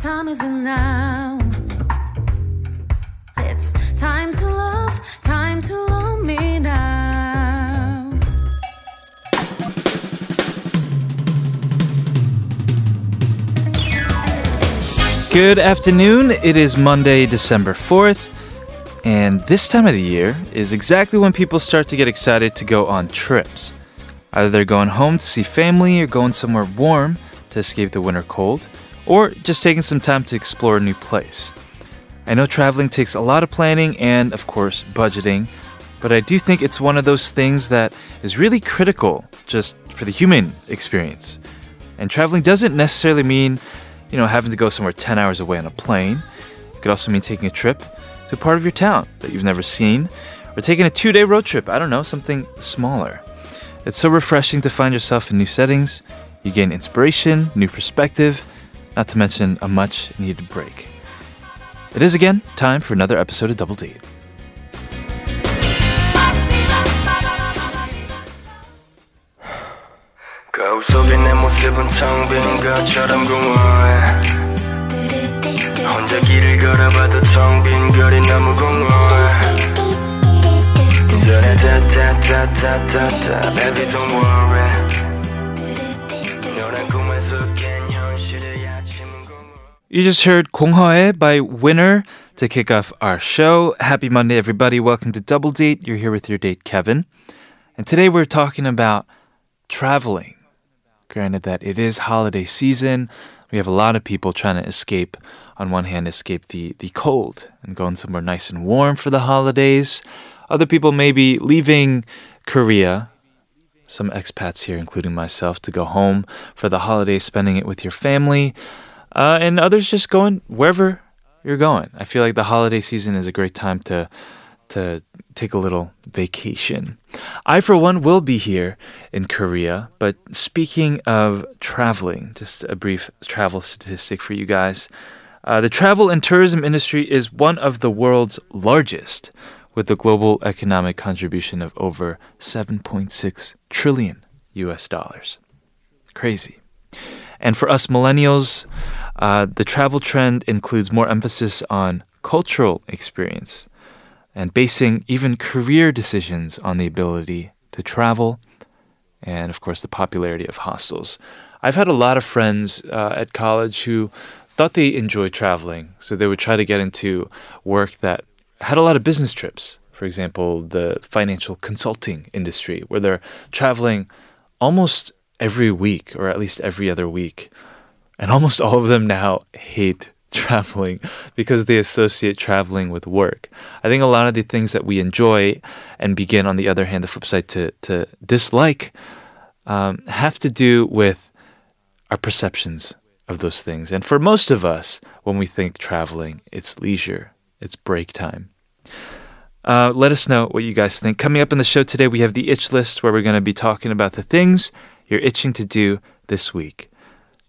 time is now. Good afternoon. It is Monday, December 4th, and this time of the year is exactly when people start to get excited to go on trips. Either they're going home to see family or going somewhere warm to escape the winter cold, or just taking some time to explore a new place. I know traveling takes a lot of planning and, of course, budgeting, but I do think it's one of those things that is really critical just for the human experience. And traveling doesn't necessarily mean you know, having to go somewhere 10 hours away on a plane. It could also mean taking a trip to a part of your town that you've never seen, or taking a two day road trip. I don't know, something smaller. It's so refreshing to find yourself in new settings. You gain inspiration, new perspective, not to mention a much needed break. It is again time for another episode of Double Date. 거울 속에 내 모습은 텅 빈 것처럼 공허해 혼자 길을 걸어봐도 텅 빈 거리 너무 공허해 다다다다다다 Baby don't worry You just heard Kong Hae by Winner to kick off our show. Happy Monday, everybody. Welcome to Double Date. You're here with your date, Kevin. And today we're talking about traveling. Granted that it is holiday season, we have a lot of people trying to escape, on one hand, escape the, the cold and going somewhere nice and warm for the holidays. Other people may be leaving Korea some expats here, including myself, to go home for the holidays, spending it with your family. Uh, and others just going wherever you're going. I feel like the holiday season is a great time to to take a little vacation. I, for one, will be here in Korea. But speaking of traveling, just a brief travel statistic for you guys. Uh, the travel and tourism industry is one of the world's largest, with a global economic contribution of over 7.6 trillion US dollars. Crazy. And for us millennials, uh, the travel trend includes more emphasis on cultural experience and basing even career decisions on the ability to travel and, of course, the popularity of hostels. I've had a lot of friends uh, at college who thought they enjoyed traveling, so they would try to get into work that had a lot of business trips. For example, the financial consulting industry, where they're traveling almost every week, or at least every other week. And almost all of them now hate traveling because they associate traveling with work. I think a lot of the things that we enjoy and begin, on the other hand, the flip side to, to dislike um, have to do with our perceptions of those things. And for most of us, when we think traveling, it's leisure, it's break time. Uh, let us know what you guys think. Coming up in the show today, we have the itch list where we're going to be talking about the things you're itching to do this week.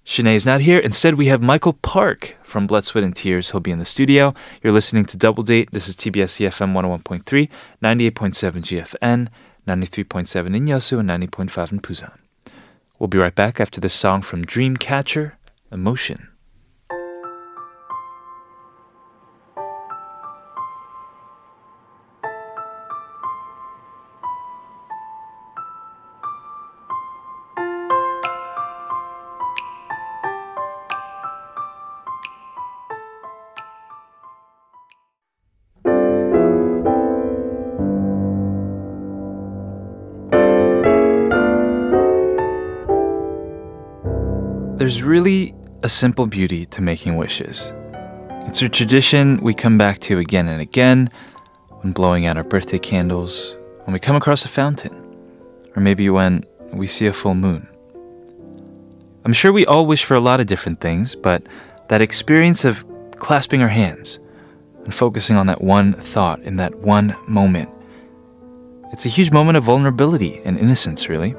Shinae is not here. Instead, we have Michael Park from Blood, Sweat, and Tears. He'll be in the studio. You're listening to Double Date. This is TBS EFM 101.3, 98.7 GFN, 93.7 in Yosu, and 90.5 in Busan. We'll be right back after this song from Dreamcatcher, Emotion. There's really a simple beauty to making wishes. It's a tradition we come back to again and again when blowing out our birthday candles, when we come across a fountain, or maybe when we see a full moon. I'm sure we all wish for a lot of different things, but that experience of clasping our hands and focusing on that one thought in that one moment, it's a huge moment of vulnerability and innocence, really.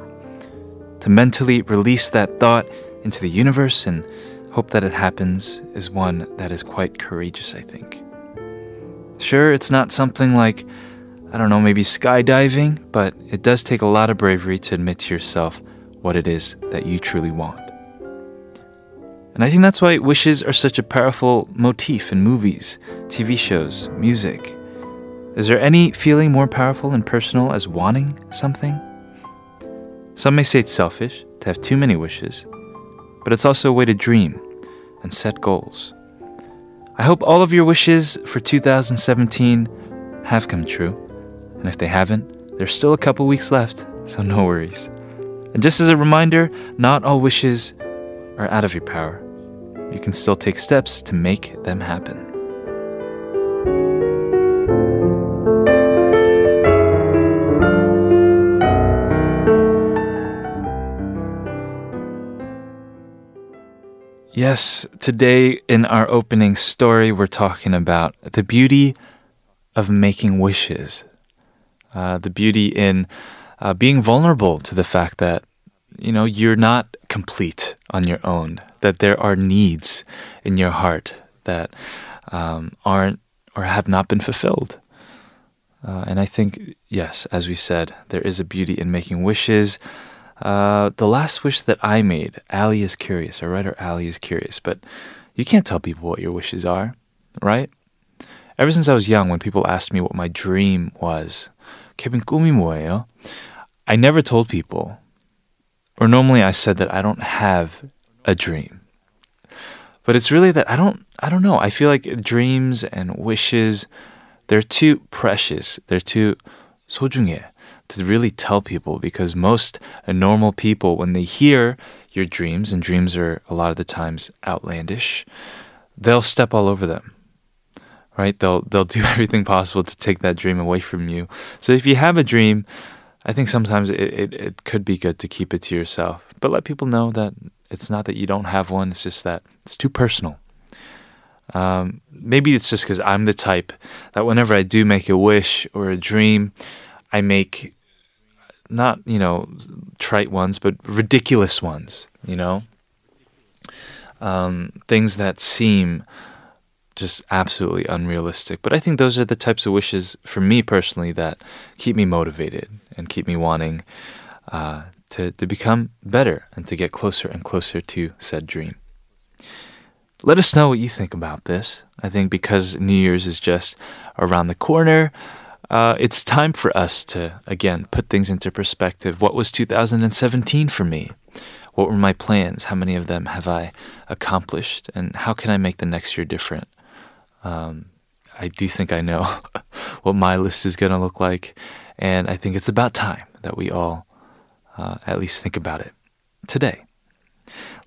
To mentally release that thought into the universe and hope that it happens is one that is quite courageous, I think. Sure, it's not something like, I don't know, maybe skydiving, but it does take a lot of bravery to admit to yourself what it is that you truly want. And I think that's why wishes are such a powerful motif in movies, TV shows, music. Is there any feeling more powerful and personal as wanting something? Some may say it's selfish to have too many wishes, but it's also a way to dream and set goals. I hope all of your wishes for 2017 have come true. And if they haven't, there's still a couple weeks left, so no worries. And just as a reminder, not all wishes are out of your power. You can still take steps to make them happen. Yes, today in our opening story, we're talking about the beauty of making wishes, uh, the beauty in uh, being vulnerable to the fact that you know you're not complete on your own, that there are needs in your heart that um, aren't or have not been fulfilled. Uh, and I think, yes, as we said, there is a beauty in making wishes. Uh, the last wish that I made, Ali is curious. Our writer Ali is curious, but you can't tell people what your wishes are, right? Ever since I was young, when people asked me what my dream was, 케빈 꿈이 뭐예요? I never told people. Or normally I said that I don't have a dream. But it's really that I don't I don't know. I feel like dreams and wishes they're too precious. They're too 소중해 to really tell people because most normal people, when they hear your dreams, and dreams are a lot of the times outlandish, they'll step all over them. Right? They'll they'll do everything possible to take that dream away from you. So if you have a dream, I think sometimes it, it, it could be good to keep it to yourself. But let people know that it's not that you don't have one, it's just that it's too personal. Um, maybe it's just because I'm the type that whenever I do make a wish or a dream, I make not you know trite ones, but ridiculous ones. You know, um, things that seem just absolutely unrealistic. But I think those are the types of wishes for me personally that keep me motivated and keep me wanting uh, to to become better and to get closer and closer to said dream. Let us know what you think about this. I think because New Year's is just around the corner, uh, it's time for us to, again, put things into perspective. What was 2017 for me? What were my plans? How many of them have I accomplished? And how can I make the next year different? Um, I do think I know what my list is going to look like. And I think it's about time that we all uh, at least think about it today.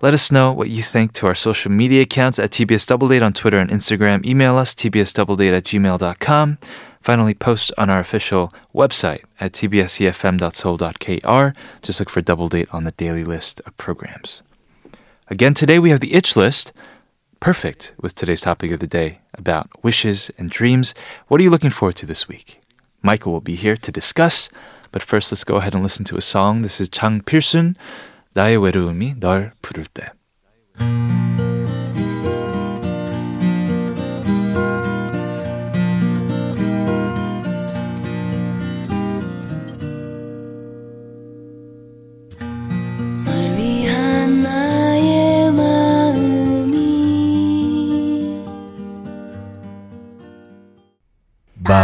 Let us know what you think to our social media accounts at TBS Double Date on Twitter and Instagram. Email us, tbsdoubledate at gmail.com finally post on our official website at tbsefm.seoul.kr. Just look for Double Date on the daily list of programs. Again, today we have the itch list. Perfect with today's topic of the day about wishes and dreams. What are you looking forward to this week? Michael will be here to discuss, but first let's go ahead and listen to a song. This is Chang Pearson, 나의 외로움이 널 부를 때.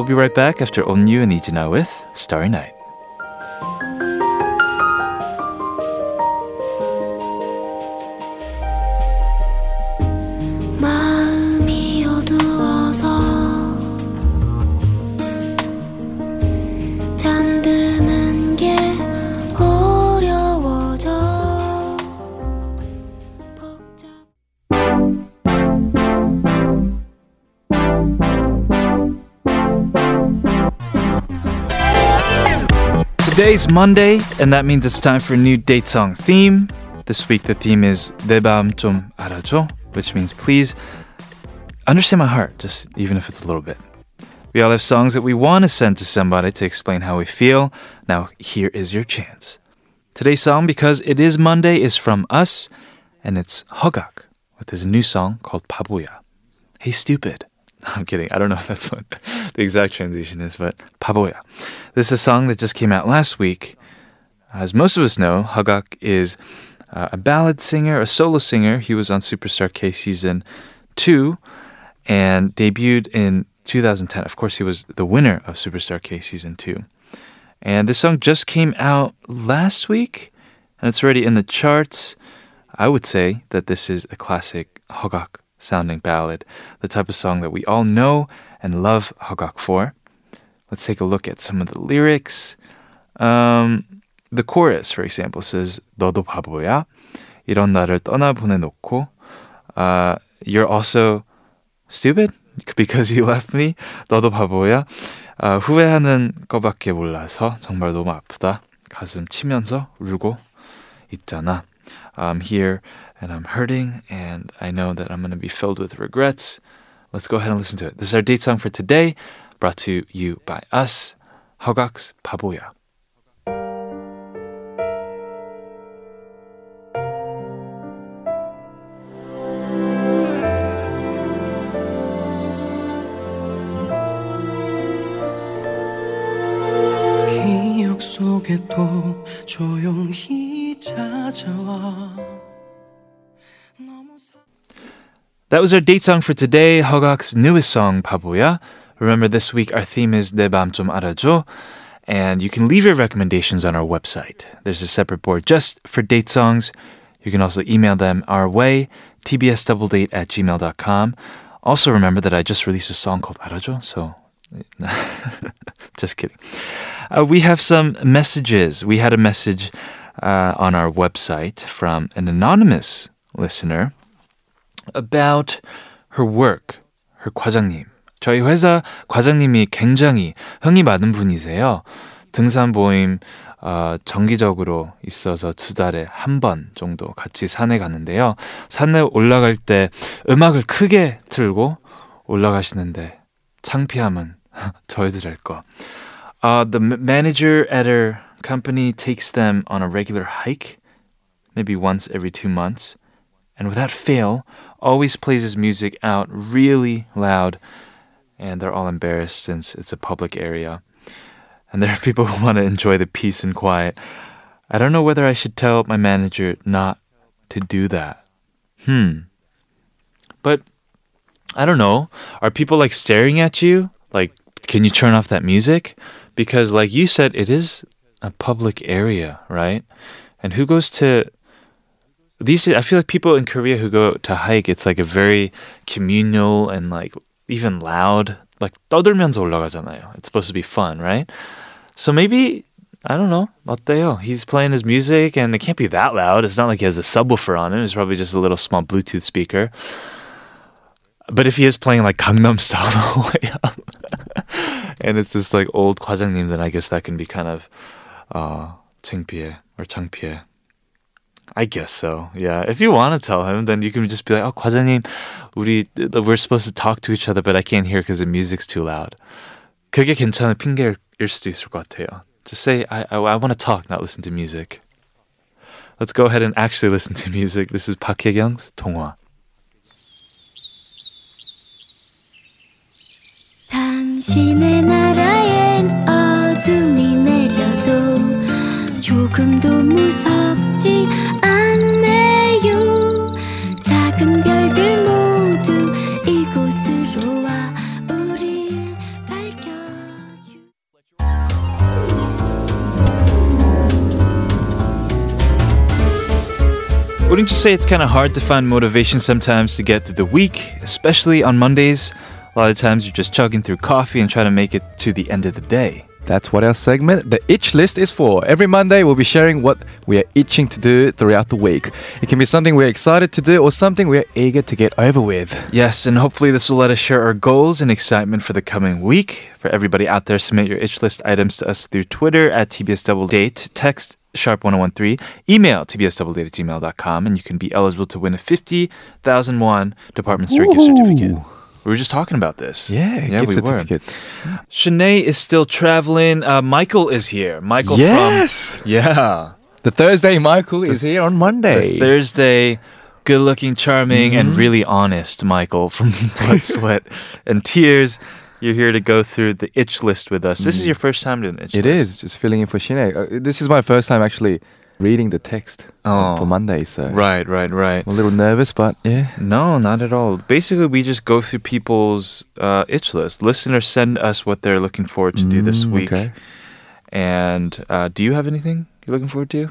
We'll be right back after Onew and Lee Jin-ah with Starry Night. Today's Monday, and that means it's time for a new date song theme. This week the theme is 내 마음 좀 알아줘, which means please understand my heart, just even if it's a little bit. We all have songs that we want to send to somebody to explain how we feel. Now here is your chance. Today's song, because it is Monday, is from us, and it's Huh Gak with his new song called Paboya. Hey, stupid. I'm kidding. I don't know if that's what the exact transition is, but Paboya. This is a song that just came out last week. As most of us know, Huh Gak is uh, a ballad singer, a solo singer. He was on Superstar K season two and debuted in 2010. Of course, he was the winner of Superstar K season two. And this song just came out last week and it's already in the charts. I would say that this is a classic Huh Gak sounding ballad, the type of song that we all know and love Huh Gak for. Let's take a look at some of the lyrics. Um, the chorus, for example, says 너도 바보야? 이런 나를 떠나보내놓고 uh, You're also stupid because you left me? 너도 바보야? uh, 후회하는 것밖에 몰라서 정말 너무 아프다. 가슴 치면서 울고 있잖아. Um, Here and I'm hurting and I know that I'm going to be filled with regrets. Let's go ahead and listen to it. This is our date song for today, brought to you by us, 허각 That was our date song for today, Huh Gak's newest song, Paboya. Remember, this week our theme is Debam 밤 Arajo, And you can leave your recommendations on our website. There's a separate board just for date songs. You can also email them our way, tbsdoubledate at gmail.com. Also, remember that I just released a song called Arajo. so just kidding. Uh, we have some messages. We had a message uh, on our website from an anonymous listener about her work, her 과장님. 저희 회사 과장님이 굉장히 흥이 많은 분이세요. 등산 모임 어, 정기적으로 있어서 두 달에 한 번 정도 같이 산에 가는데요. 산에 올라갈 때 음악을 크게 틀고 올라가시는데 창피함은 저희들 할 거. Uh, the manager at her company takes them on a regular hike, maybe once every two months, and without fail, always plays his music out really loud, and they're all embarrassed since it's a public area. And there are people who want to enjoy the peace and quiet. I don't know whether I should tell my manager not to do that. Hmm. But I don't know. Are people like staring at you? Like, can you turn off that music? Because, like you said, it is a public area, right? And who goes to these? I feel like people in Korea who go to hike, it's like a very communal and like even loud. Like 떠들면서 올라가잖아요. It's supposed to be fun, right? So maybe I don't know. 어때요? He's playing his music and it can't be that loud. It's not like he has a subwoofer on it. It's probably just a little small Bluetooth speaker. But if he is playing like Gangnam Style the way up, and it's this like old 과장님, then I guess that can be kind of uh, 창피해 or 창피해. I guess so. Yeah. If you want to tell him, then you can just be like, "Oh, 과장님, 우리 we're supposed to talk to each other, but I can't hear because the music's too loud." 그게 괜찮은 핑계일 수도 있을 것 같아요. Just say, "I I, I want to talk, not listen to music." Let's go ahead and actually listen to music. This is Park Hye-kyung's 동화. 당신의 나라엔 어둠이 내려도 조금도 무섭지 Wouldn't you say it's kind of hard to find motivation sometimes to get through the week, especially on Mondays? A lot of times you're just chugging through coffee and trying to make it to the end of the day. That's what our segment, the itch list, is for. Every Monday, we'll be sharing what we are itching to do throughout the week. It can be something we're excited to do or something we're eager to get over with. Yes, and hopefully this will let us share our goals and excitement for the coming week. For everybody out there, submit your itch list items to us through Twitter at TBS Double Date, text sharp 1013, email tbsdoubledate at gmail.com, and you can be eligible to win a 50,000 won department store gift certificate. We were just talking about this. Yeah, yeah, gift we were. Shinae is still traveling. Uh, Michael is here. Michael Yes! from yeah, The Thursday Michael is here on Monday. the Thursday, good-looking, charming, and Mm-hmm. really honest Michael from Blood, Sweat, and Tears. You're here to go through the itch list with us. This is your first time doing itch Mm. It list. is just filling in for Shinae. Uh, this is my first time actually reading the text Oh. for Monday, so Right, right, right. I'm a little nervous, but yeah. No, not at all. Basically, we just go through people's uh, itch list. Listeners send us what they're looking forward to do this Mm, week. okay. And uh, do you have anything you're looking forward to?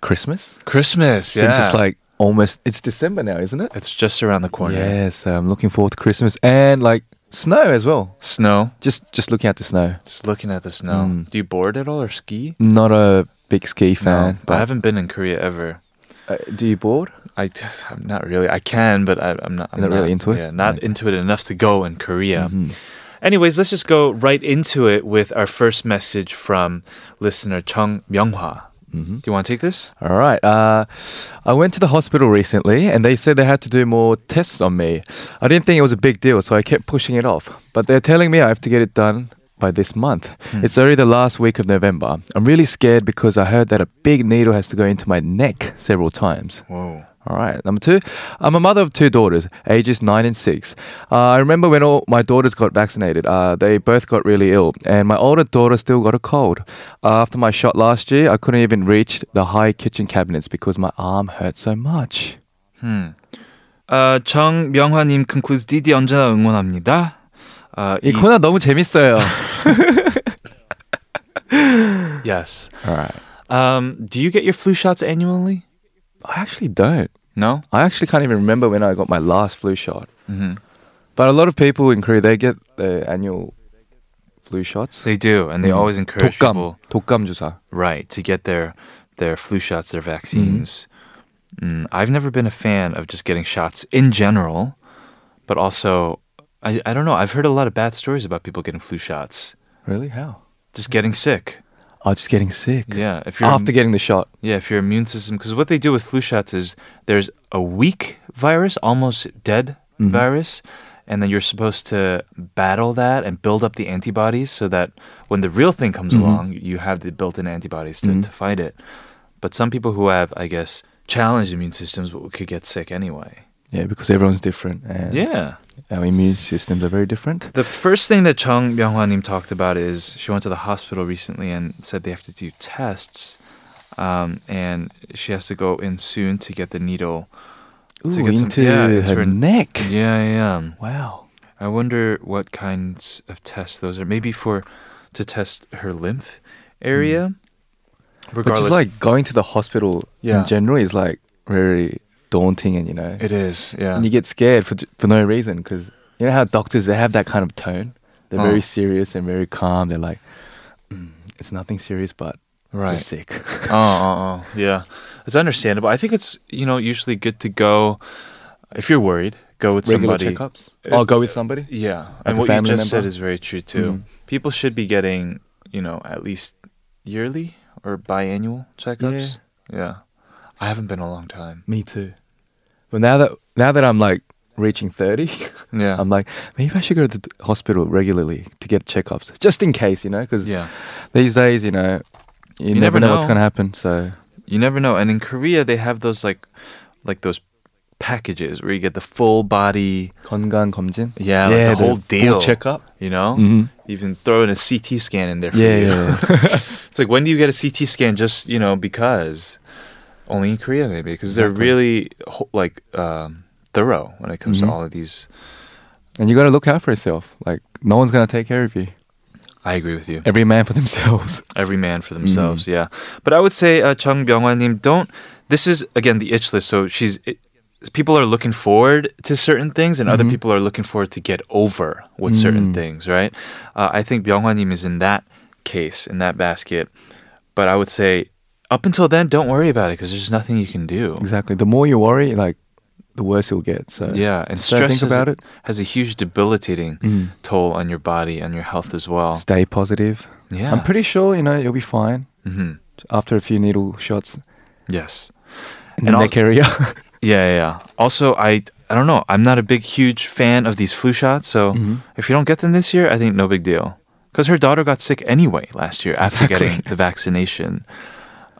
Christmas. Christmas. Since it's like almost it's December now, isn't it? it's just around the corner. Yes, I'm looking forward to Christmas and like snow as well. Snow. Just just looking at the snow. Just looking at the snow. Mm. Do you board at all or ski? Not a big ski fan, no, but I haven't been in Korea ever. uh, do you board? I just, I'm not really. I can, but I, I'm not. I'm You're not really into it? Yeah, not Okay. into it enough to go in Korea. Mhm. Anyways, let's just go right into it with our first message from listener Chung Myunghwa. Mhm. Do you want to take this? All right. Uh, I went to the hospital recently and they said they had to do more tests on me. I didn't think it was a big deal, so I kept pushing it off. But they're telling me I have to get it done by this month. It's already the last week of November. I'm really scared because I heard that a big needle has to go into my neck several times. Whoa. All right. Number two, I'm a mother of two daughters, ages nine and six. Uh, I remember when all my daughters got vaccinated, uh, they both got really ill, and my older daughter still got a cold. Uh, after my shot last year, I couldn't even reach the high kitchen cabinets because my arm hurt so much. Hmm. 어, 정명화님 concludes 디디 언제나 응원합니다. 어, 이 이- 코너 너무 재밌어요. yes. all right. Um, do you get your flu shots annually? I actually don't. No. I actually can't even remember when I got my last flu shot. hmm But a lot of people in Korea they get their annual flu shots. They do, and they Mm. always encourage 독감, people 독감 주사. right to get their their flu shots, their vaccines. Mm, I've never been a fan of just getting shots in general, but also I I don't know. I've heard a lot of bad stories about people getting flu shots, Really? How? just getting sick. Oh, just getting sick. Yeah, if you're After getting the shot. Yeah, if your immune system, because what they do with flu shots is there's a weak virus, almost dead Mhm. virus, and then you're supposed to battle that and build up the antibodies so that when the real thing comes Mhm. along, you have the built-in antibodies to, Mhm. to fight it. But some people who have, I guess, challenged immune systems could get sick anyway. Yeah, because everyone's different and Yeah. our immune systems are very different. The first thing that Chung Myunghwa-nim talked about is she went to the hospital recently and said they have to do tests, um, and she has to go in soon to get the needle. Ooh, to get some- into yeah, into her her- neck. Yeah, yeah. Wow. I wonder what kinds of tests those are. Maybe for to test her lymph area. But just like going to the hospital Yeah. in general is like very daunting and you know it is, yeah. and you get scared for for no reason because you know how doctors they have that kind of tone. They're Oh. very serious and very calm. They're like, "Mm, it's nothing serious, but right. you're sick. oh, oh, oh, yeah. It's understandable. I think it's you know usually good to go if you're worried. Go with Regular somebody. checkups. Uh, Oh, go with somebody. Yeah, Like and what you just said is very true too. Mhm. People should be getting, you know, at least yearly or biannual checkups. Yeah. yeah. I haven't been a long time. Me too. But now that now that I'm like reaching thirty, Yeah. I'm like maybe I should go to the hospital regularly to get checkups, just in case, you know, because yeah. these days, you know, you, You never, never know. what's know. gonna happen. So You never know. And in Korea they have those like like those packages where you get the full body 건강 검진. yeah, like the whole deal. checkup. You know? Mm-hmm. Even throw in a CT scan in there for Yeah, you. yeah, yeah. It's like when do you get a CT scan just, you know, because only in Korea maybe because they're Exactly. really like um, thorough when it comes Mhm. to all of these and you got to look out for yourself. Like no one's gonna take care of you. I agree with you. Every man for themselves. Every man for themselves, yeah. But I would say, uh, Chung Byung-hwa-nim, don't. This is again the itch list. So she's i- people are looking forward to certain things, and other Mhm. people are looking forward to get over with certain Mm. things, right? Uh, I think Byung-hwanim is in that case, in that basket. But I would say, up until then, don't worry about it because there's nothing you can do. Exactly. The more you worry, like the worse it will get. So Yeah, and stress think about a, it. has a huge debilitating Mm. toll on your body and your health as well. Stay positive. Yeah. I'm pretty sure you know you'll be fine hmm after a few needle shots Yes. And the neck area. Yeah, yeah, yeah. Also, I I don't know. I'm not a big, huge fan of these flu shots. So Mhm. if you don't get them this year, I think no big deal. Because her daughter got sick anyway last year after Exactly. getting the vaccination.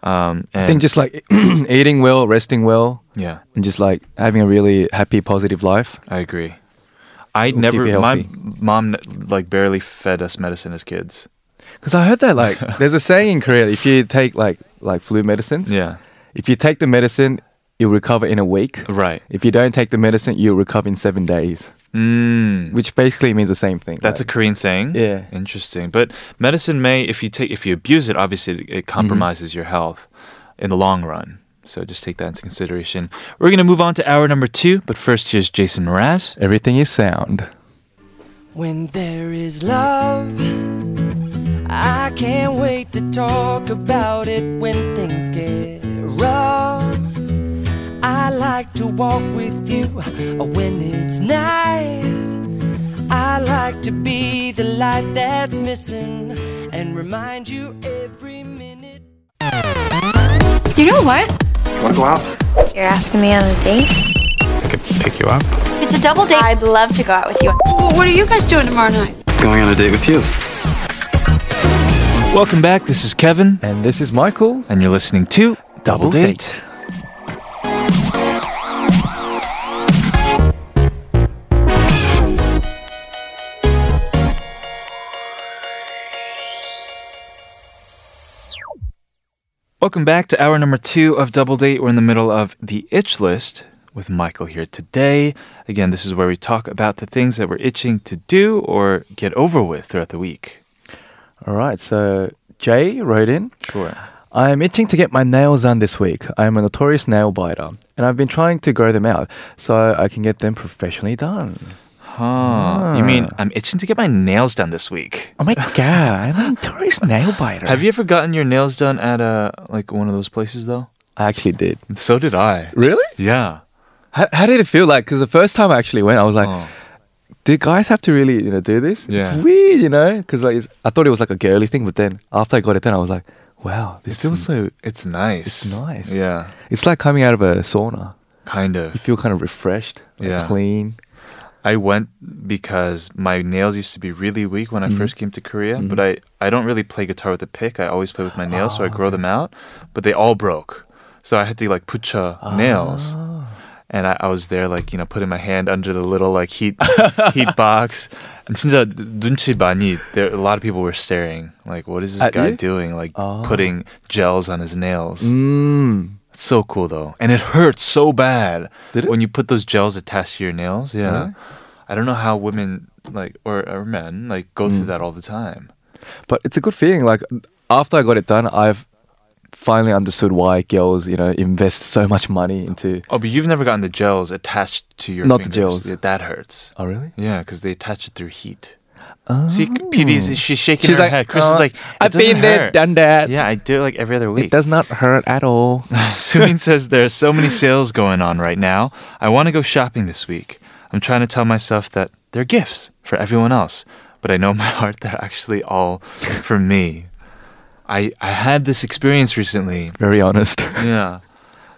Um, and I think just like eating well, resting well, yeah, and just like having a really happy, positive life. I agree. I It'll never. My mom like barely fed us medicine as kids. Because I heard that like there's a saying in Korea: if you take like like flu medicines, Yeah, if you take the medicine, you'll recover in a week. right. If you don't take the medicine, you'll recover in seven days. Mm. Which basically means the same thing. That's a Korean saying. Yeah. Interesting. But medicine may, if you take, if you abuse it, obviously it, Mm-hmm. it compromises your health in the long run. So just take that into consideration. We're gonna move on to hour number two, but first here's Jason Mraz. everything is sound. When there is love, I can't wait to talk about it when things get rough. I like to walk with you oh, when it's night. I like to be the light that's missing and remind you every minute. You know what? You Want to go out? You're asking me on a date? I could pick you up. It's a double date. I'd love to go out with you. Well, what are you guys doing tomorrow night? Going on a date with you. Welcome back. This is Kevin, And this is Michael. and you're listening to Double Date. Welcome back to hour number two of Double Date. We're in the middle of the itch list with Michael here today. Again, this is where we talk about the things that we're itching to do or get over with throughout the week. All right. So Jay wrote in. Sure. I am itching to get my nails done this week. I am a notorious nail biter, and I've been trying to grow them out so I can get them professionally done. Huh. You mean I'm itching to get my nails done this week? Oh my god, I'm a notorious nail biter. Have you ever gotten your nails done at a like one of those places though? I actually did. So did I. Really? Yeah. How, how did it feel like? Because the first time I actually went, I was like, Oh. "Did guys have to really, you know, do this?" Yeah. It's weird, you know, because like it's, I thought it was like a girly thing, but then after I got it done, I was like, "Wow, this It's feels so." It's nice. It's nice. Yeah. It's like coming out of a sauna. Kind of. You feel kind of refreshed, like Yeah. clean. I went because my nails used to be really weak when I Mhm. first came to Korea, Mhm. but I, I don't really play guitar with a pick. I always play with my nails, so I Ah, grow them out, but they all broke. So I had to like pucha nails. Ah. And I, I was there like, you know, putting my hand under the little like heat heat box. And 진짜 눈치 많이 there a lot of people were staring. Like, what is this At guy you? doing? Like Ah. putting gels on his nails. Mm. It's so cool though. And it hurts so bad Did it? when you put those gels attached to your nails. Yeah. Really? I don't know how women like or, or men like go through Mm. that all the time. But it's a good feeling. Like after I got it done, I've finally understood why girls, you know, invest so much money into. Oh, but you've never gotten the gels attached to your Not the fingers. gels. Yeah, that hurts. Oh really? Yeah, because they attach it through heat. Oh. See, PD's she's shaking She's her like, head. Chris "Uh, is like, it I've been there, done that. Yeah, I do it like every other week. It does not hurt at all. Sumin says there are so many sales going on right now. I want to go shopping this week. I'm trying to tell myself that they're gifts for everyone else, but I know in my heart they're actually all for me. I I had this experience recently. Very honest. Yeah.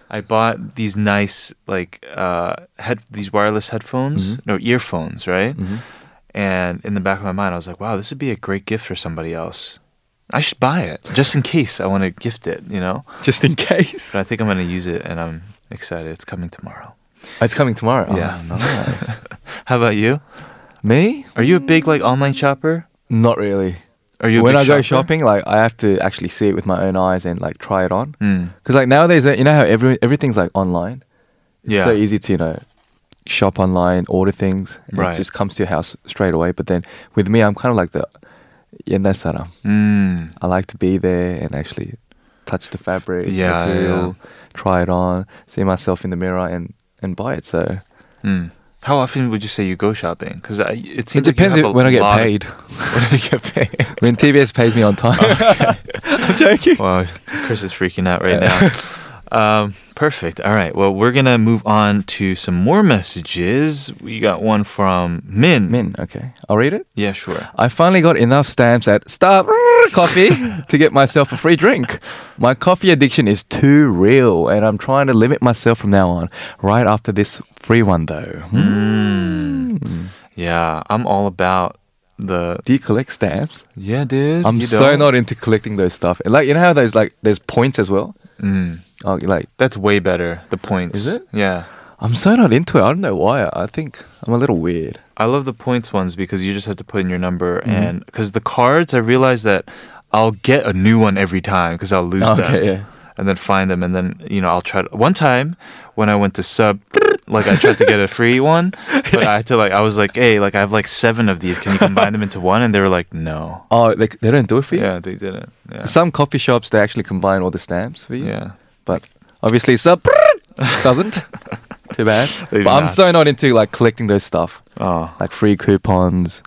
I bought these nice like uh head these wireless headphones, no earphones, right? Mhm. And in the back of my mind I was like, wow, this would be a great gift for somebody else. I should buy it just in case I want to gift it, you know? Just in case. But I think I'm going to use it and I'm excited. It's coming tomorrow. It's coming tomorrow. Yeah. Oh, nice. How about you? Me? Are you a big like online shopper? Not really. Are you a when I go shopping, like I have to actually see it with my own eyes and like try it on. Mm. Because like nowadays, uh, you know how every everything's like online. It's Yeah. so easy to you know shop online, order things, and right. it just comes to your house straight away. But then with me, I'm kind of like the 옛날 mm. I like to be there and actually touch the fabric, yeah, material, yeah. try it on, see myself in the mirror, and and buy it. So. Mm. How often would you say you go shopping? Because it seems it depends like when I get paid. when I get paid. when TBS pays me on time. Okay. I'm joking. Well, Chris is freaking out right yeah. now. Um, perfect. All right. Well, we're gonna move on to some more messages. We got one from Min. Min, okay, I'll read it. Yeah, sure. I finally got enough stamps at Stop Coffee to get myself a free drink. My coffee addiction is too real, and I'm trying to limit myself from now on. Right after this free one, though. Mm. Yeah, I'm all about the. Do you collect stamps? Yeah, dude. I'm so don't? not into collecting those stuff. And like you know how there's like there's points as well. Mm. Oh, like That's way better. The points. Is it? Yeah. I'm so not into it. I don't know why. I think I'm a little weird. I love the points ones because you just have to put in your number Mm-hmm. and because the cards, I realize that I'll get a new one every time because I'll lose them. Okay, yeah. and then find them and then you know I'll try to, one time when I went to sub like I tried to get a free one but I had to like I was like hey like I have like seven of these can you combine them into one and they were like no Oh, they they don't do it for you. yeah they didn't yeah Some coffee shops they actually combine all the stamps for you. yeah But obviously sub doesn't. Too bad. But I'm so not into like collecting those stuff. oh Like free coupons.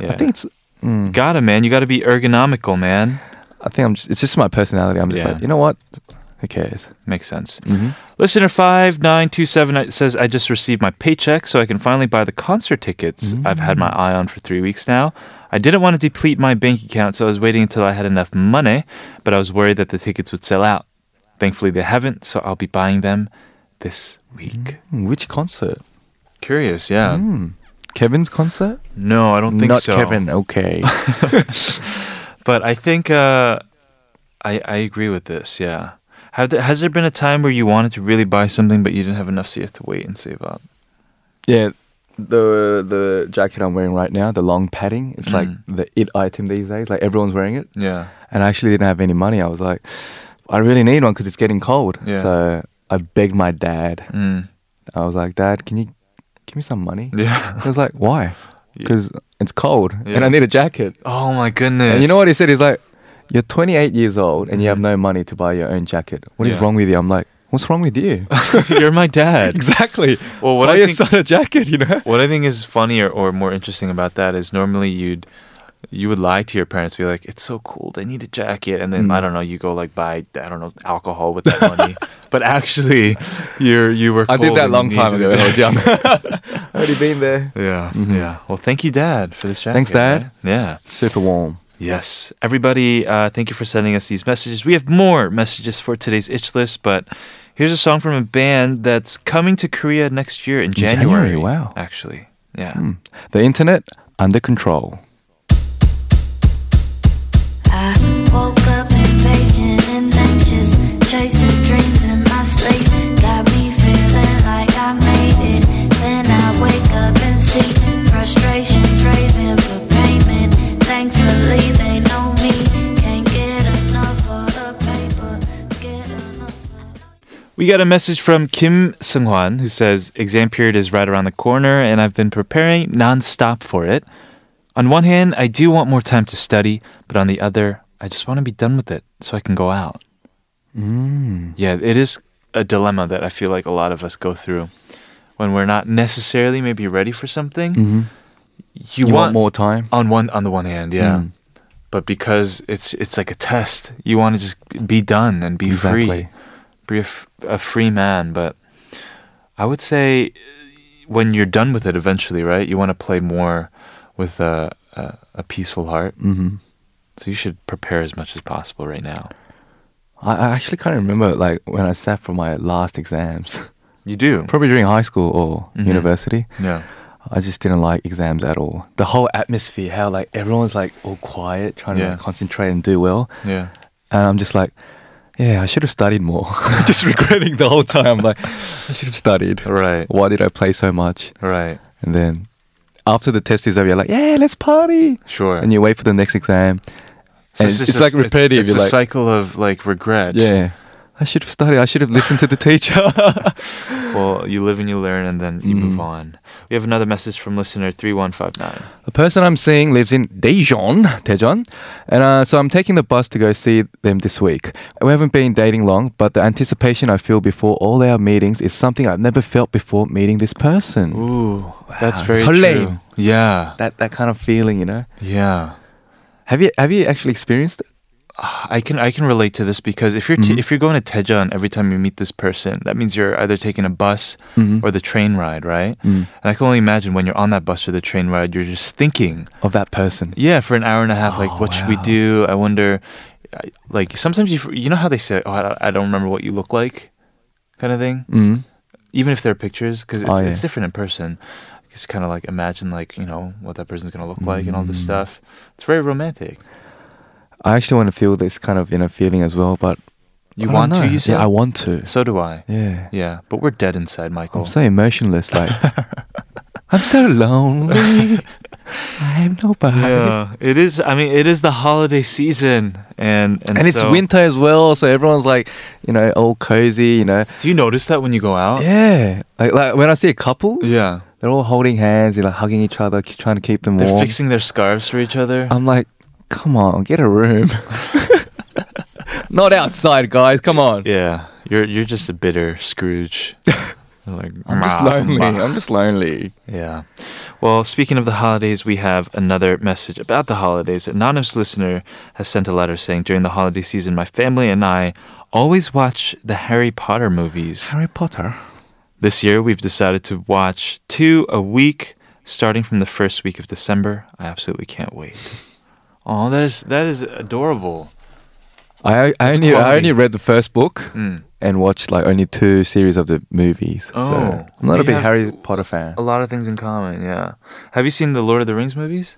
yeah I think it's mm, gotta man you gotta be ergonomical man I think I'm just it's just my personality. I'm just Yeah. like, you know what? Who cares? makes sense Mm-hmm. listener 5927 says I just received my paycheck so I can finally buy the concert tickets I've had my eye on for three weeks now I didn't want to deplete my bank account, so I was waiting until I had enough money, but I was worried that the tickets would sell out. Thankfully, they haven't, so I'll be buying them this week. Mm, Which concert? Curious, yeah. Mm. Kevin's concert? No, I don't think Not so. Kevin. Okay. But I think uh, I I agree with this. Yeah. Have there, has there been a time where you wanted to really buy something but you didn't have enough, so you have to wait and save up? yeah. The the jacket I'm wearing right now, the long padding, it's like Mm. the it item these days. Like everyone's wearing it. Yeah. and I actually didn't have any money. I was like, I really need one because it's getting cold. Yeah. So I begged my dad. Mm. I was like, Dad, can you give me some money? Yeah. He was like, Why? Yeah. Because it's cold and I need a jacket. Oh my goodness. And you know what he said? He's like, You're 28 years old and you have Mhm. no money to buy your own jacket. What is Yeah. wrong with you? I'm like, What's wrong with you? You're my dad. exactly. Well, what buy I your think son a jacket, you know? what I think is funnier or more interesting about that is normally you'd you would lie to your parents, be like, "It's so cold, I need a jacket," and then Mm. I don't know, you go like buy I don't know alcohol with that money, but actually, you're you were. I did that long time ago when I was young. Already been there. Yeah, Mhm. yeah. Well, thank you, Dad, for this jacket. Thanks, Dad. right? Yeah. Super warm. Yes. Everybody, uh, thank you for sending us these messages. We have more messages for today's itch list, but here's a song from a band that's coming to Korea next year in In January, January. wow. Actually, yeah. Mm. The internet under control. We got a message from Kim Seung-hwan who says exam period is right around the corner and I've been preparing nonstop for it. On one hand, I do want more time to study, but on the other, I just want to be done with it so I can go out. Mm. Yeah, it is a dilemma that I feel like a lot of us go through when we're not necessarily maybe ready for something. hmm You, You, want, more time? on one on the one hand, yeah. Mm. But because it's it's like a test, you want to just be done and be free be a, f- a free man. But I would say when you're done with it eventually, right? You want to play more with a, a, a peaceful heart. hmm So you should prepare as much as possible right now. I, I actually can't remember like when I sat for my last exams. You do. Probably during high school or Mhm. university. Yeah. I just didn't like exams at all. The whole atmosphere, how like everyone's like all quiet, trying to like, concentrate and do well, Yeah. and I'm just like, yeah, I should have studied more. just regretting the whole time. Like, I should have studied. Right. Why did I play so much? Right. And then after the test is over, you're like, yeah, let's party, Sure. and you wait for the next exam. So and it's, it's just- like repetitive, It's, you're a like- cycle of like regret. Yeah. I should have studied. I should have listened to the teacher. Well, you live and you learn, and then you move Mm. on. We have another message from listener three one five nine. The person I'm seeing lives in Daejeon, Daejeon, and uh, so I'm taking the bus to go see them this week. We haven't been dating long, but the anticipation I feel before all our meetings is something I've never felt before meeting this person. Ooh, that's Wow. very 설레임. true. Yeah, That that kind of feeling, you know. yeah. Have you have you actually experienced it? I can I can relate to this because if you're t- Mhm. if you're going to Daejeon every time you meet this person, that means you're either taking a bus Mhm. or the train ride, right? Mm. And I can only imagine when you're on that bus or the train ride, you're just thinking, Of that person. yeah, for an hour and a half, like Oh, what should we do? I wonder, I- like sometimes you you know how they say, oh, I I don't remember what you look like, kind of thing. Mm. Even if they're pictures, because it's, Oh, it's different in person. Just kind of like imagine like you know what that person's gonna look like and all this Mm. stuff. It's very romantic. I actually want to feel this kind of you know feeling as well, but You want to? know. You said. Yeah, I want to. So do I. Yeah. Yeah, but we're dead inside, Michael. I'm so emotionless. Like I'm so lonely. I have nobody. yeah, it is. I mean, it is the holiday season, and and, And it's so- winter as well, so everyone's like, you know, all cozy, you know. Do you notice that when you go out? Yeah. Like, like when I see couples, Yeah, they're all holding hands, they're like hugging each other, keep trying to keep them they're warm. fixing their scarves for each other. I'm like, come on, get a room. Not outside, guys. Come on. yeah, you're you're just a bitter Scrooge. Like I'm just lonely. mah." I'm just lonely. Yeah. Well, speaking of the holidays, we have another message about the holidays. An anonymous listener has sent a letter saying, during the holiday season, my family and I always watch the Harry Potter movies. Harry Potter. This year, we've decided to watch two a week, starting from the first week of December. I absolutely can't wait. Oh, that is that is adorable. I I That's only I quality. only read the first book Mm. and watched like only two series of the movies. Oh, so I'm not a we big have Harry Potter fan. A lot of things in common. Yeah. Have you seen the Lord of the Rings movies?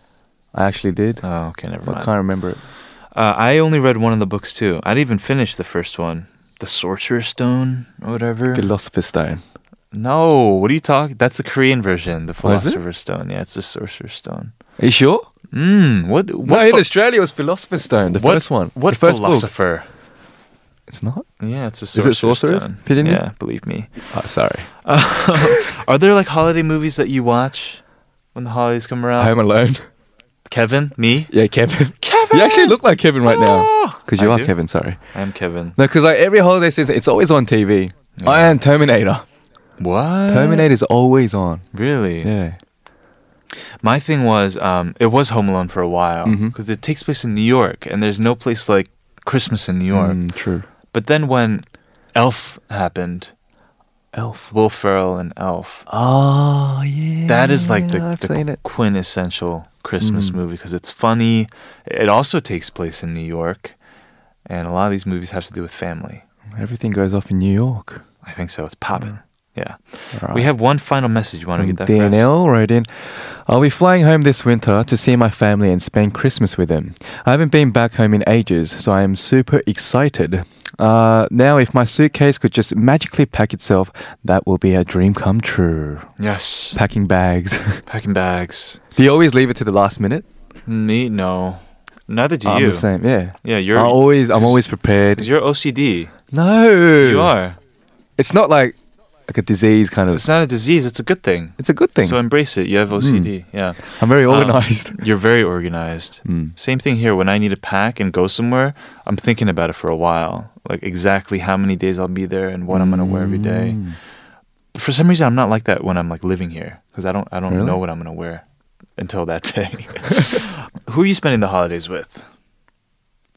I actually did. Oh, okay, never mind. I mind. can't remember it. Uh, I only read one of the books too. I didn't even finish the first one, the Sorcerer's Stone or whatever. Philosopher's Stone. No, what are you talking? That's the Korean version, the Oh. Philosopher's Stone. Yeah, it's the Sorcerer's Stone. Are you sure? Mm, what? No, What? in Australia it was Philosopher's Stone, the what- first one. What the first book. philosopher? It's not. Yeah, it's a it Sorcerer's Sorcerer's? Stone. Didn't you? Yeah, believe me. Oh, sorry. Are there like holiday movies that you watch when the holidays come around? Home Alone. Kevin, me, Yeah, Kevin. Kevin. You actually look like Kevin right now. Oh, Because you I are do? Kevin, sorry. I am Kevin. No, because like every holiday season, it's always on TV. Yeah. I am Terminator. What? Terminator is always on. Really? Yeah. My thing was, um, it was Home Alone for a while because it takes place in New York, and there's no place like Christmas in New York. Mm, true. But then when Elf happened, Elf. Will Ferrell and Elf, Oh, yeah. that is like the, the quintessential Christmas Mm. movie because it's funny. It also takes place in New York, and a lot of these movies have to do with family. Everything goes off in New York. I think so. It's popping. Yeah. All We have one final message. You want to From get that first? Wrote in, I'll be flying home this winter to see my family and spend Christmas with them. I haven't been back home in ages, so I am super excited. Uh, now, if my suitcase could just magically pack itself, that will be a dream come true. Yes. Packing bags. Packing bags. Do you always leave it to the last minute? Me? No. Neither do I'm you. the same. Yeah. Yeah, you're. I always, I'm always prepared. Because you're OCD. No, You are. It's not like like a disease kind of. It's not a disease. It's a good thing. It's a good thing. So embrace it. You have OCD. Yeah. I'm very Um, organized. You're very organized. Mm. Same thing here. When I need to pack and go somewhere, I'm thinking about it for a while. Like exactly how many days I'll be there and what I'm gonna wear every day. Mm. But for some reason, I'm not like that when I'm like living here because I don't I don't Really? know what I'm gonna wear until that day. Who are you spending the holidays with?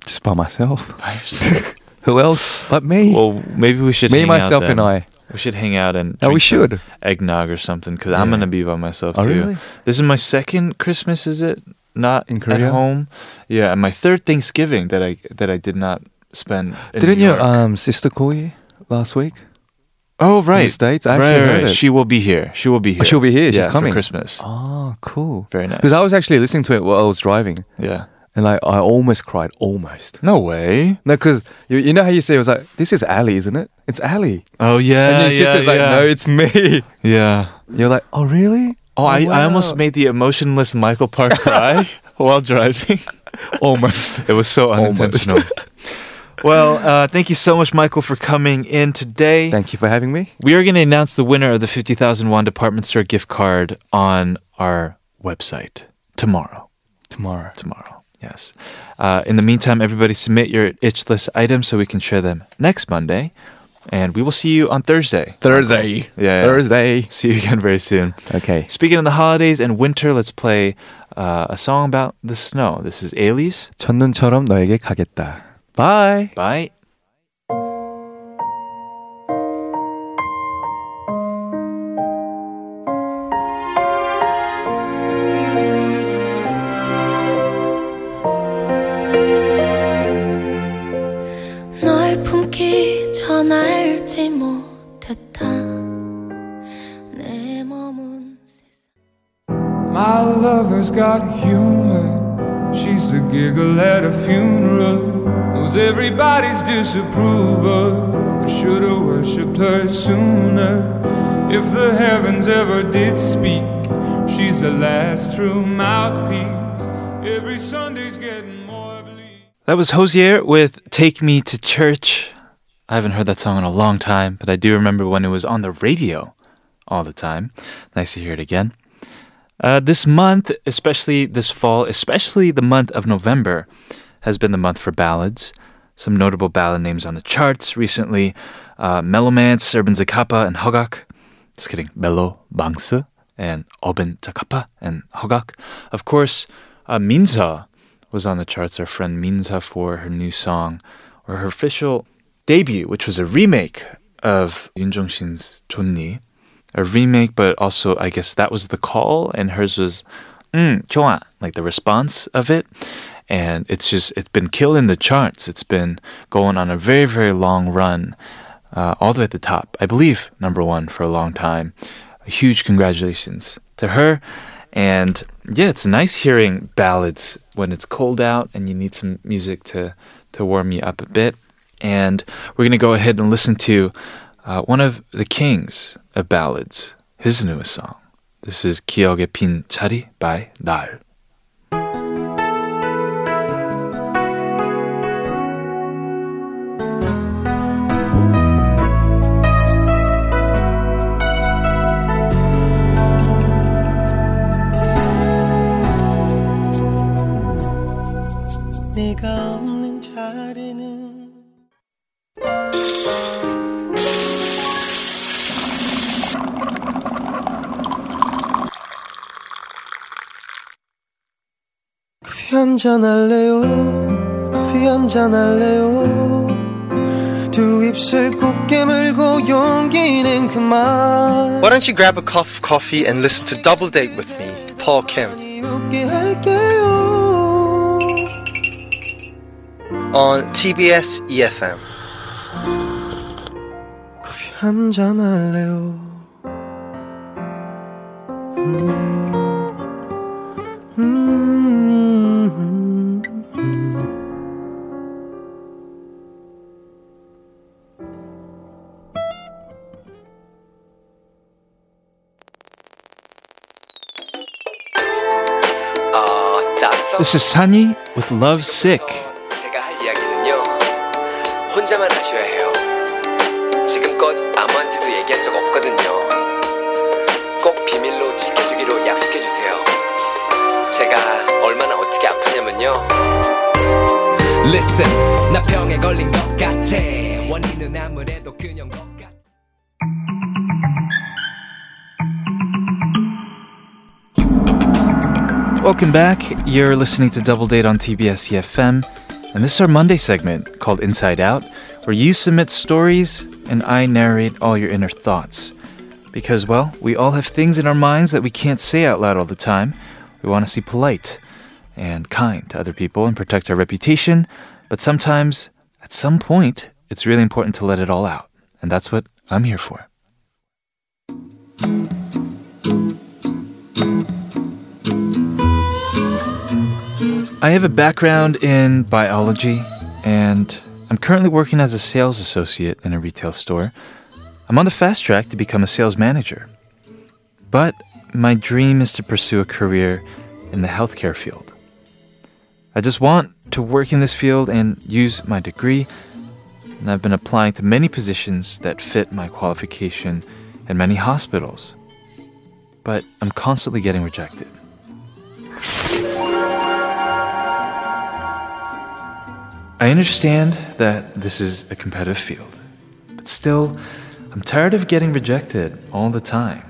Just by myself. By yourself. Who else but me? well, maybe we should me, myself, and. I. We should hang out and Oh, we should. eggnog or something because I'm gonna be by myself Oh, too. really? This is my second Christmas. Is it not In at Korea? home? Yeah, and my third Thanksgiving that I that I did not spend. In Didn't your um, sister call you last week? oh In the right, States? I right, actually right, right. She will be here. She will be here. Oh, she'll be here. She's yeah, coming. for Christmas. Oh, cool. Very nice. Because I was actually listening to it while I was driving, yeah. And like I almost cried. Almost. No way. No, because you, you know how you say it was like, "This is Ali, isn't it? It's Ali." Oh yeah. and your yeah, sister's like, "No, it's me." yeah. You're like, "Oh, really?" Oh, I, I almost made the emotionless Michael Park cry while driving. almost. It was so unintentional. Well, uh, thank you so much, Michael, for coming in today. Thank you for having me. We are going to announce the winner of the 50,000 won department store gift card on our website tomorrow. Tomorrow. Tomorrow, Yes. Uh, in the meantime, everybody submit your itch list items so we can share them next Monday. And we will see you on Thursday. Thursday. Yeah. Thursday. See you again very soon. Okay. Speaking of the holidays and winter, let's play uh, a song about the snow. This is Ailee's. 첫눈처럼 너에게 가겠다. Bye. Bye. Disapproval. I should've worshipped her sooner. If the heavens ever did speak, she's the last true mouthpiece. Every Sunday's getting more bleak. That was Hozier with Take Me to Church. I haven't heard that song in a long time, but I do remember when it was on the radio all the time. Nice to hear it again. Uh, this month, especially this fall, especially the month of November, has been the month for ballads. Some notable ballad names on the charts recently uh, MeloMance, Urban Zakapa, and Huh Gak. Just kidding. Mellow Bangse and Urban Zakapa and Huh Gak. Of course, uh, Minseo was on the charts. Our friend Minseo for her new song, or her official debut, which was a remake of Yoon Jong Shin's Chunni. A remake, but also I guess that was the call, and hers was mm, like the response of it And it's just it's been killing the charts. It's been going on a very very long run, uh, all the way at the top. I believe number one for a long time. A huge congratulations to her. And yeah, it's nice hearing ballads when it's cold out and you need some music to to warm you up a bit. And we're gonna go ahead and listen to uh, one of the kings of ballads, his newest song. This is 기억의 빈 자리 by 날. 한잔 할래요 커피 한잔 할래요 두 입술 꼭 깨물고 용기는 그만 Why don't you grab a cup of coffee and listen to Double Date with me, Paul Kim, 웃게 할게요 on TBS EFM. 커피 한잔 할래요 음, This is Sunny with Love Sick. 제가 할 이야기는요 혼자만 하셔야 해요. 지금껏 아무한테도 얘기한 적 없거든요. 꼭 비밀로 지켜주기로 약속해 주세요. 제가 얼마나 어떻게 아프냐면요. Listen 나 병에 걸린 것 같아 Welcome back. You're listening to Double Date on TBS EFM, and this is our Monday segment called Inside Out, where you submit stories and I narrate all your inner thoughts. Because, well, we all have things in our minds that we can't say out loud all the time. We want to be polite and kind to other people and protect our reputation, but sometimes, at some point, it's really important to let it all out. And that's what I'm here for. I have a background in biology, and I'm currently working as a sales associate in a retail store. I'm on the fast track to become a sales manager. But my dream is to pursue a career in the healthcare field. I just want to work in this field and use my degree and I've been applying to many positions that fit my qualification in many hospitals. But I'm constantly getting rejected. I understand that this is a competitive field, but still, I'm tired of getting rejected all the time.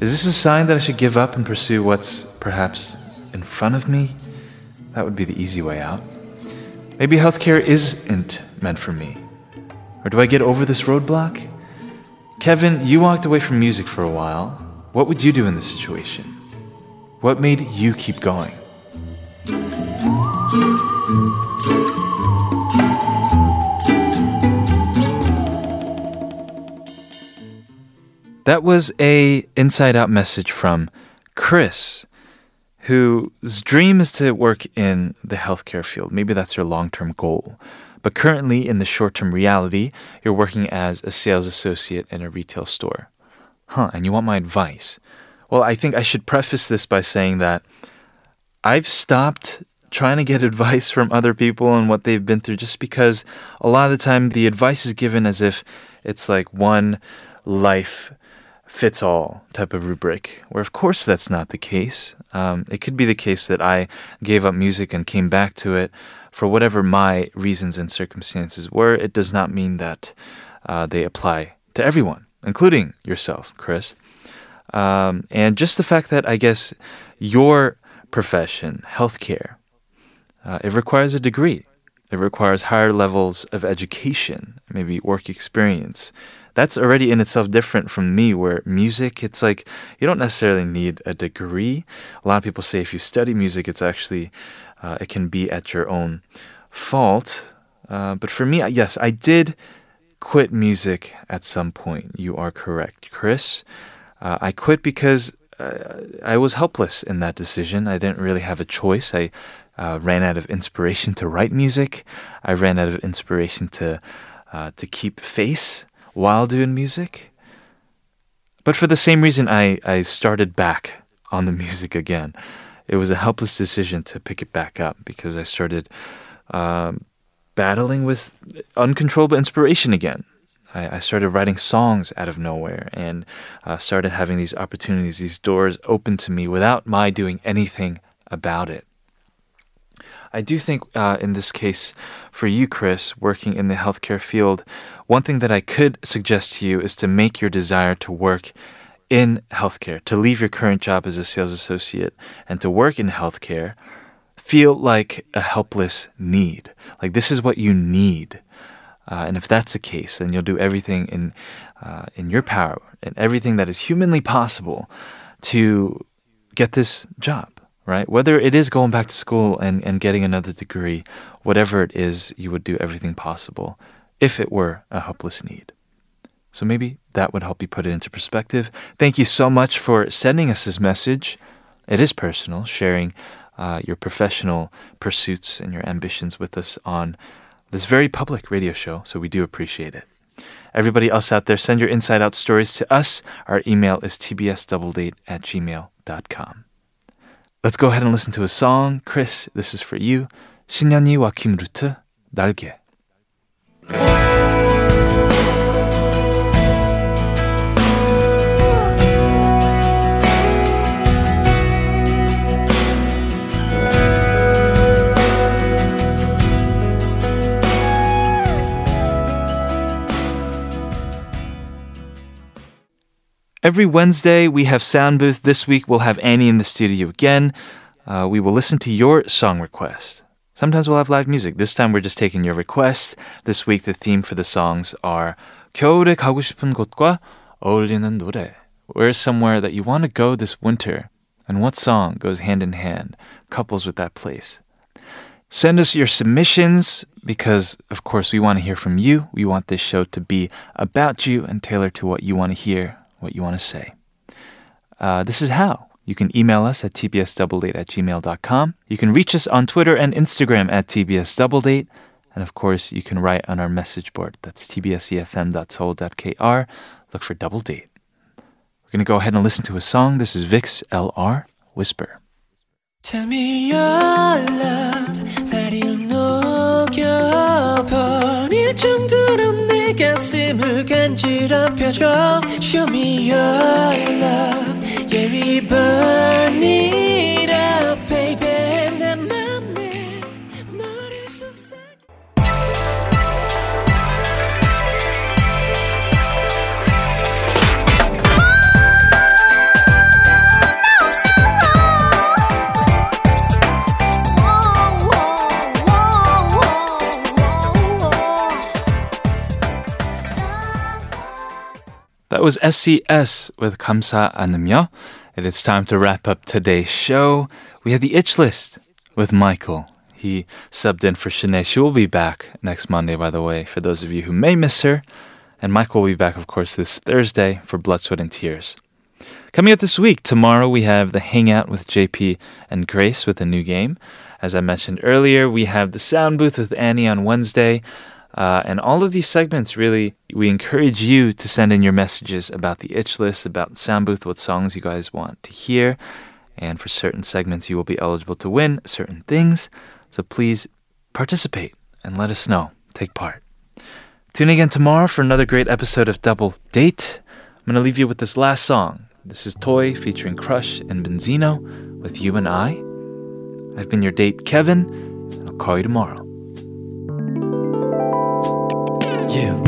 Is this a sign that I should give up and pursue what's perhaps in front of me? That would be the easy way out. Maybe healthcare isn't meant for me. Or do I get over this roadblock? Kevin, you walked away from music for a while. What would you do in this situation? What made you keep going? That was a inside out message from Chris, whose dream is to work in the healthcare field. Maybe that's your long term goal. But currently, in the short term reality, you're working as a sales associate in a retail store. Huh, and you want my advice? Well, I think I should preface this by saying that I've stopped trying to get advice from other people and what they've been through just because a lot of the time the advice is given as if it's like one life fits all type of rubric, where of course that's not the case. Um, it could be the case that I gave up music and came back to it for whatever my reasons and circumstances were. It does not mean that uh, they apply to everyone, including yourself, Chris. Um, and just the fact that I guess your profession, healthcare, uh, it requires a degree. It requires higher levels of education, maybe work experience that's already in itself different from me where music it's like you don't necessarily need a degree. A lot of people say if you study music it's actually uh, it can be at your own fault. Uh, but for me yes i did quit music at some point. You are correct chris. Uh, i quit because uh, i was helpless in that decision. I didn't really have a choice. I uh, ran out of inspiration to write music. I ran out of inspiration to uh, to keep face while doing music. But for the same reason, I, I started back on the music again. It was a helpless decision to pick it back up because I started um, battling with uncontrollable inspiration again. I, I, started writing songs out of nowhere and uh, started having these opportunities, these doors open to me without my doing anything about it. I do think, uh, in this case, for you, Chris, working in the healthcare field, one thing that I could suggest to you is to make your desire to work in healthcare, to leave your current job as a sales associate and to work in healthcare, feel like a helpless need. Like this is what you need. Uh, and if that's the case, then you'll do everything in uh, in your power and everything that is humanly possible to get this job right? Whether it is going back to school and, and getting another degree, whatever it is, you would do everything possible if it were a helpless need. So maybe that would help you put it into perspective. Thank you so much for sending us this message. It is personal, sharing uh, your professional pursuits and your ambitions with us on this very public radio show, so we do appreciate it. Everybody else out there, send your inside out stories to us. Our email is tbsdoubledate at gmail.com. Let's go ahead and listen to a song. Chris, this is for you. 신현이와 김루트, 날개. Every Wednesday, we have Sound Booth. This week, we'll have Annie in the studio again. Uh, we will listen to your song request. Sometimes we'll have live music. This time, we're just taking your request. This week, the theme for the songs are 겨울에 가고 싶은 곳과 어울리는 노래. Where's somewhere that you want to go this winter? And what song goes hand in hand, couples with that place? Send us your submissions because, of course, we want to hear from you. We want this show to be about you and tailored to what you want to hear what you want to say. Uh, this is how. You can email us at tbsdoubledate at gmail.com. You can reach us on Twitter and Instagram at tbsdoubledate. And of course, you can write on our message board. That's tbsefm.seoul.kr. Look for Double Date. We're going to go ahead and listen to a song. This is VIXX LR Whisper. Tell me your love, 나를 녹여버릴 정도로 가슴을 간지럽혀줘 Show me your love Yeah we burn it That was SCS with Kamsa and It is time to wrap up today's show. We had the itch list with Michael. He subbed in for Shinae. She will be back next Monday, by the way, for those of you who may miss her. And Michael will be back, of course, this Thursday for Blood, Sweat, and Tears. Coming up this week, tomorrow we have the Hangout with JP and Grace with a new game. As I mentioned earlier, we have the Sound Booth with Annie on Wednesday. Uh, and all of these segments, really, we encourage you to send in your messages about the itch list, about Sound Booth, what songs you guys want to hear. And for certain segments, you will be eligible to win certain things. So please participate and let us know. Take part. Tune in again tomorrow for another great episode of Double Date. I'm going to leave you with this last song. This is Toy featuring Crush and Beenzino with You and I. I've been your date, Kevin. and I'll call you tomorrow. Yeah.